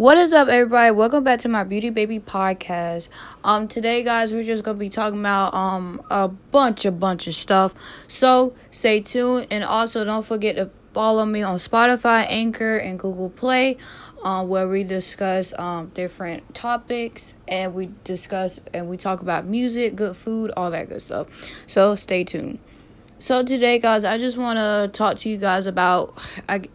What is up, everybody? Welcome back to my Beauty Baby podcast. Um, today, guys, we're just gonna be talking about um a bunch, a bunch of stuff. So stay tuned, and also don't forget to follow me on Spotify, Anchor, and Google Play, um, where we discuss um different topics and we discuss and we talk about music, good food, all that good stuff. So stay tuned. So today, guys, I just want to talk to you guys about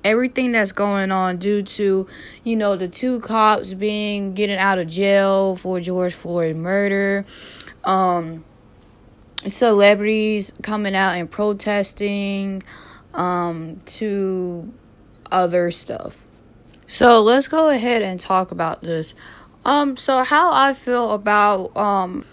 everything that's going on due to, you know, the two cops being getting out of jail for George Floyd murder, um, celebrities coming out and protesting, um, to other stuff. So let's go ahead and talk about this. Um, so how I feel about um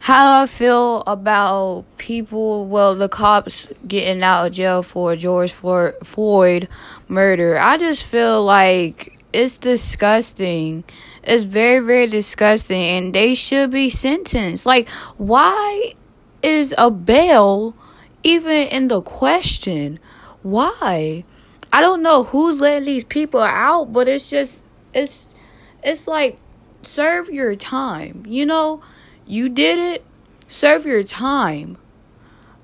how I feel about people, well, the cops getting out of jail for George Floyd murder. I just feel like it's disgusting. It's very, very disgusting, and they should be sentenced. Like, why is a bail even in the question? Why? I don't know who's letting these people out, but it's just, it's, it's like, serve your time, you know? You did it, serve your time.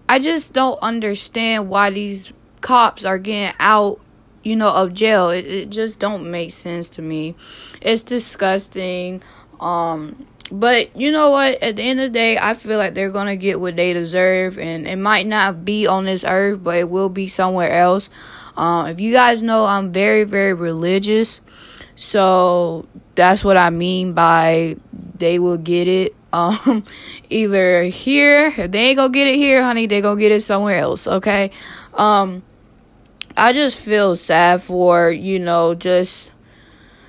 I just don't understand why these cops are getting out, you know, of jail. It, it just don't make sense to me. It's disgusting. Um but you know what? At the end of the day, I feel like they're gonna get what they deserve, and it might not be on this earth, but it will be somewhere else. Um, if you guys know, I'm very, very religious, so that's what I mean by they will get it um either here if they ain't gonna get it here honey they gonna get it somewhere else okay? Um i just feel sad for you know just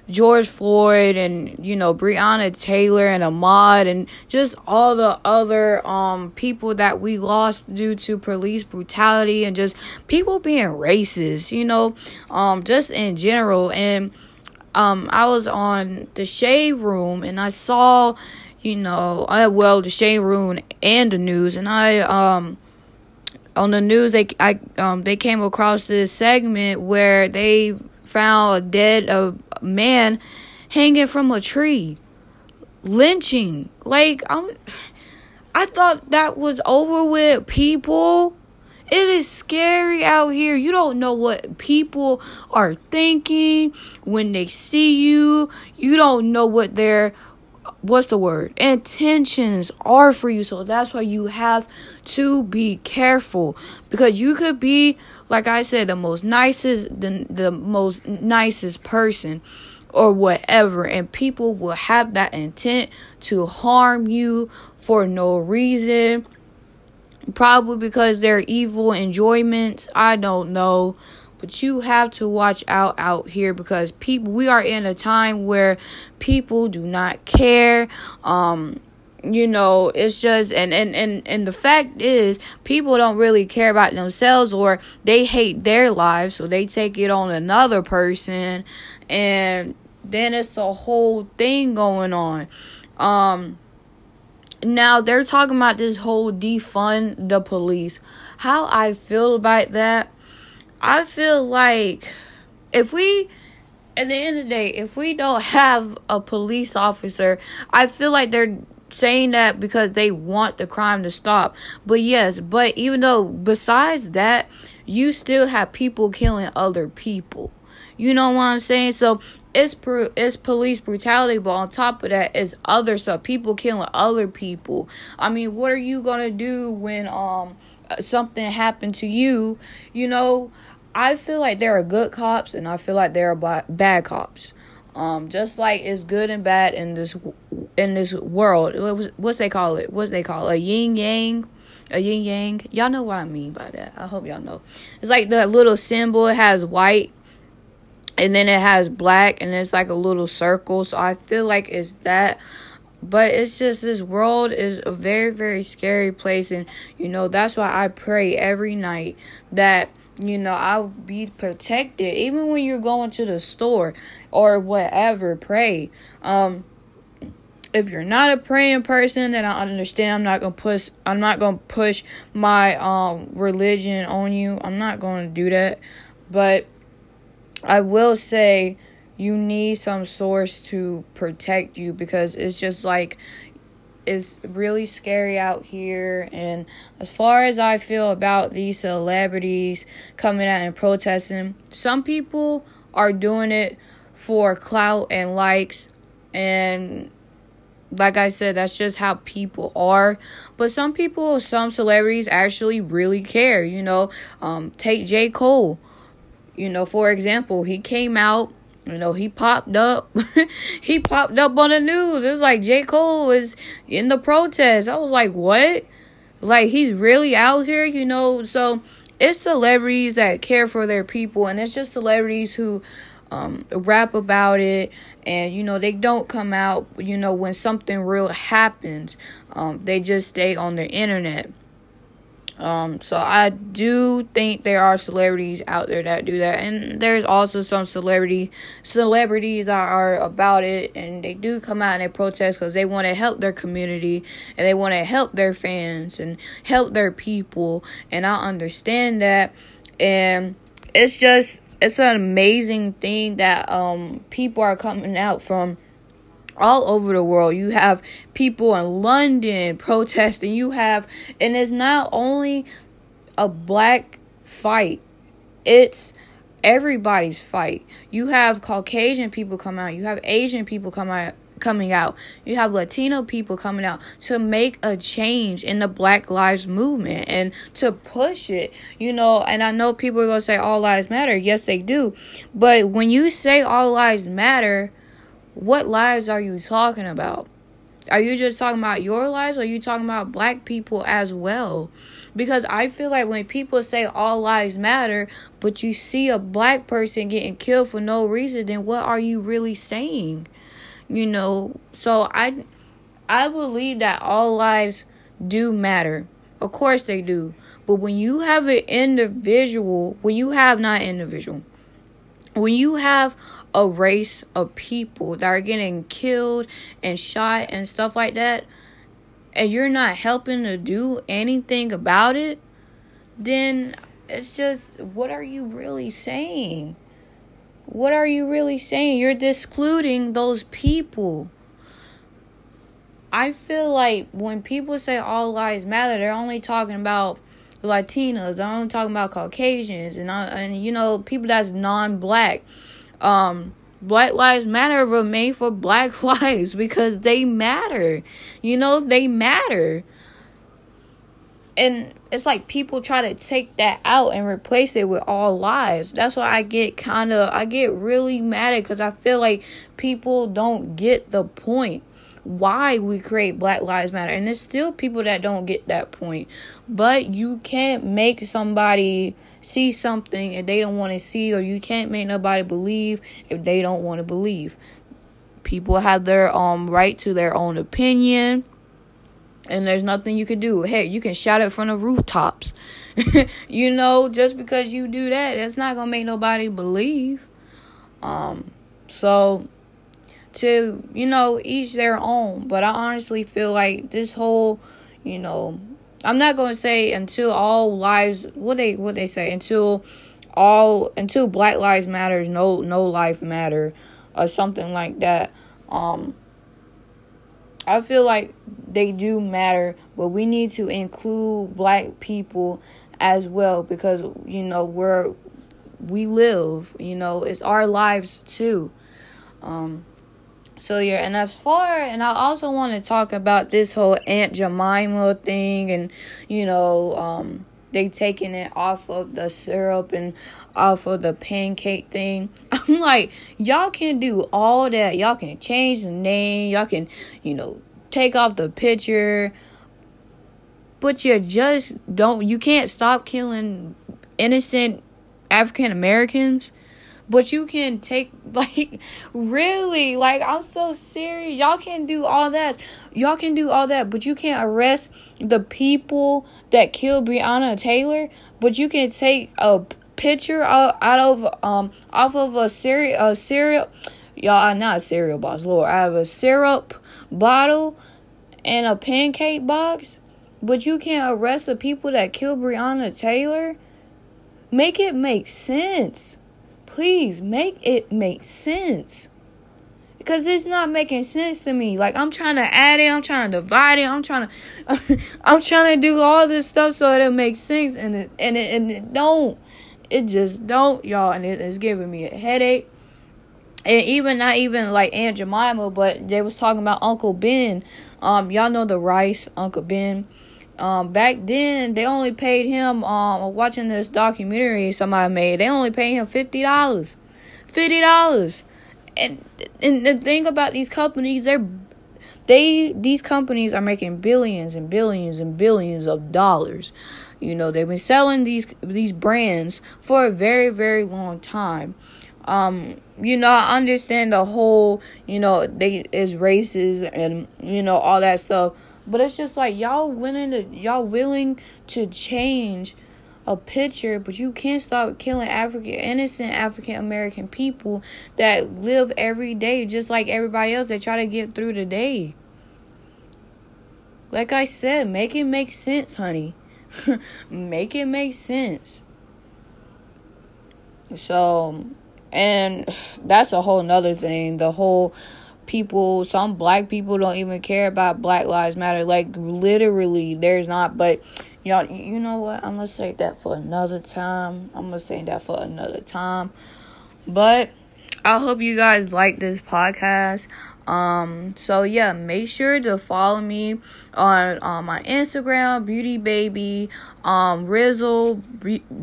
george floyd and you know breonna taylor and Ahmaud and just all the other um people that we lost due to police brutality and just people being racist you know um just in general. And um i was on the shade room and i saw you know, I well the Shade Room and the news, and I um on the news they I um they came across this segment where they found a dead a man hanging from a tree, lynching. Like I'm, I thought that was over with. People, it is scary out here. You don't know what people are thinking when they see you. You don't know what they're what's the word intentions are for you so that's why you have to be careful because you could be like i said the most nicest the, the most nicest person or whatever and people will have that intent to harm you for no reason probably because they're evil enjoyments. I don't know. But you have to watch out out here because people we are in a time where people do not care. Um you know it's just and and and, and the fact is people don't really care about themselves or they hate their lives so they take it on another person. And then it's a whole thing going on. Um now they're talking about this whole defund the police how i feel about that I feel like if we at the end of the day, if we don't have a police officer, I feel like they're saying that because they want the crime to stop. But yes, but even though besides that, you still have people killing other people. You know what I'm saying? So it's pro- it's police brutality, but on top of that is other stuff. People killing other people. I mean, what are you gonna do when um something happened to you? You know, I feel like there are good cops and I feel like there are bad cops. Um, just like it's good and bad in this in this world. What's they call it? What's they call it? A yin yang, a yin yang. Y'all know what I mean by that. I hope y'all know. It's like the little symbol. It has white, and then it has black, and it's like a little circle. So I feel like it's that. But it's just this world is a very very scary place, and you know that's why I pray every night that you know i'll be protected. Even when you're going to the store or whatever pray. Um if you're not a praying person then i understand i'm not gonna push i'm not gonna push my um religion on you. I'm not gonna do that. But i will say you need some source to protect you because it's just like it's really scary out here and as far as I feel about these celebrities coming out and protesting, some people are doing it for clout and likes and like I said, that's just how people are. But some people, some celebrities actually really care. You know, um, take J. Cole. You know, for example, he came out you know, he popped up. he popped up on the news. It was like J. Cole was in the protest. I was like, what? Like, he's really out here, you know? So, it's celebrities that care for their people, and it's just celebrities who um, rap about it, and, you know, they don't come out, you know, when something real happens. Um, they just stay on the internet. Um, so I do think there are celebrities out there that do that, and there's also some celebrity celebrities that are about it, and they do come out and they protest because they want to help their community. And they want to help their fans and help their people, and I understand that, and it's just it's an amazing thing that um people are coming out from all over the world. You have people in London protesting. You have, and it's not only a black fight, it's everybody's fight. You have Caucasian people come out, you have Asian people come out coming out. You have Latino people coming out to make a change in the Black Lives movement and to push it. You know, and I know people are to say all lives matter. Yes, they do. But when you say all lives matter, what lives are you talking about? Are you just talking about your lives or are you talking about black people as well? Because I feel like when people say all lives matter, but you see a black person getting killed for no reason, then what are you really saying? You know, so I I believe that all lives do matter. Of course they do. But when you have an individual, when you have not individual, when you have a race of people that are getting killed and shot and stuff like that, and you're not helping to do anything about it, then it's just what are you really saying? What are you really saying? You're excluding those people. I feel like when people say all lives matter, they're only talking about Latinos. I'm only talking about Caucasians and uh, and you know people that's non-black. Um, Black Lives Matter remain for Black lives because they matter. You know they matter. And it's like people try to take that out and replace it with all lives. That's why I get kind of I get really mad at because I feel like people don't get the point why we create Black Lives Matter. And there's still people that don't get that point. But you can't make somebody see something if they don't want to see, or you can't make nobody believe if they don't want to believe. People have their um right to their own opinion. And there's nothing you can do. Hey, you can shout it from the rooftops. you know, just because you do that, it's not gonna make nobody believe. Um, so to you know each their own. But i honestly feel like this whole you know i'm not going to say until all lives what they what they say until all until black lives matters no no life matter or something like that. Um i feel like they do matter but we need to include black people as well because you know we're we live you know it's our lives too. Um so yeah, and as far and I also want to talk about this whole Aunt Jemima thing and you know, um they taking it off of the syrup and off of the pancake thing. I'm like, y'all can do all that. Y'all can change the name. Y'all can, you know, take off the picture. But you just don't you can't stop killing innocent African Americans but you can take like really like I'm so serious. Y'all can do all that. Y'all can do all that, but you can't arrest the people that killed Breonna Taylor. But you can take a picture out, out of um off of a cereal a cereal y'all I'm not a cereal box, Lord. I have a syrup bottle and a pancake box. But you can't arrest the people that killed Breonna Taylor. Make it make sense. Please make it make sense. Because it's not making sense to me. Like I'm trying to add it, I'm trying to divide it, I'm trying to I'm trying to do all this stuff so that it makes sense and it and it and it don't. It just don't, y'all, and it is giving me a headache. And even not even like Aunt Jemima, but they was talking about Uncle Ben. Um, y'all know the rice, Uncle Ben. Um, back then they only paid him. Um, watching this documentary somebody made, they only paid him fifty dollars, fifty dollars. And and the thing about these companies, they're they these companies are making billions and billions and billions of dollars. You know, they've been selling these these brands for a very very long time. Um, you know, I understand the whole, you know, they is races and you know all that stuff but it's just like y'all willing to y'all willing to change a picture, but you can't stop killing African innocent African American people that live every day just like everybody else that try to get through the day. Like I said, make it make sense, honey. make it make sense. So, and that's a whole nother thing. The whole people, some black people don't even care about Black Lives Matter. Like literally, there's not. But y'all, you know what? I'm gonna say that for another time. I'm gonna say that for another time. But I hope you guys like this podcast. Um, so yeah, make sure to follow me on on my Instagram, Beauty Baby, um, Rizzle,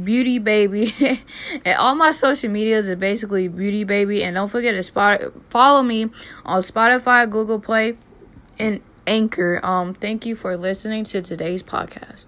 Beauty Baby, and all my social medias are basically Beauty Baby. And don't forget to spot follow me on Spotify, Google Play, and Anchor. Um, thank you for listening to today's podcast.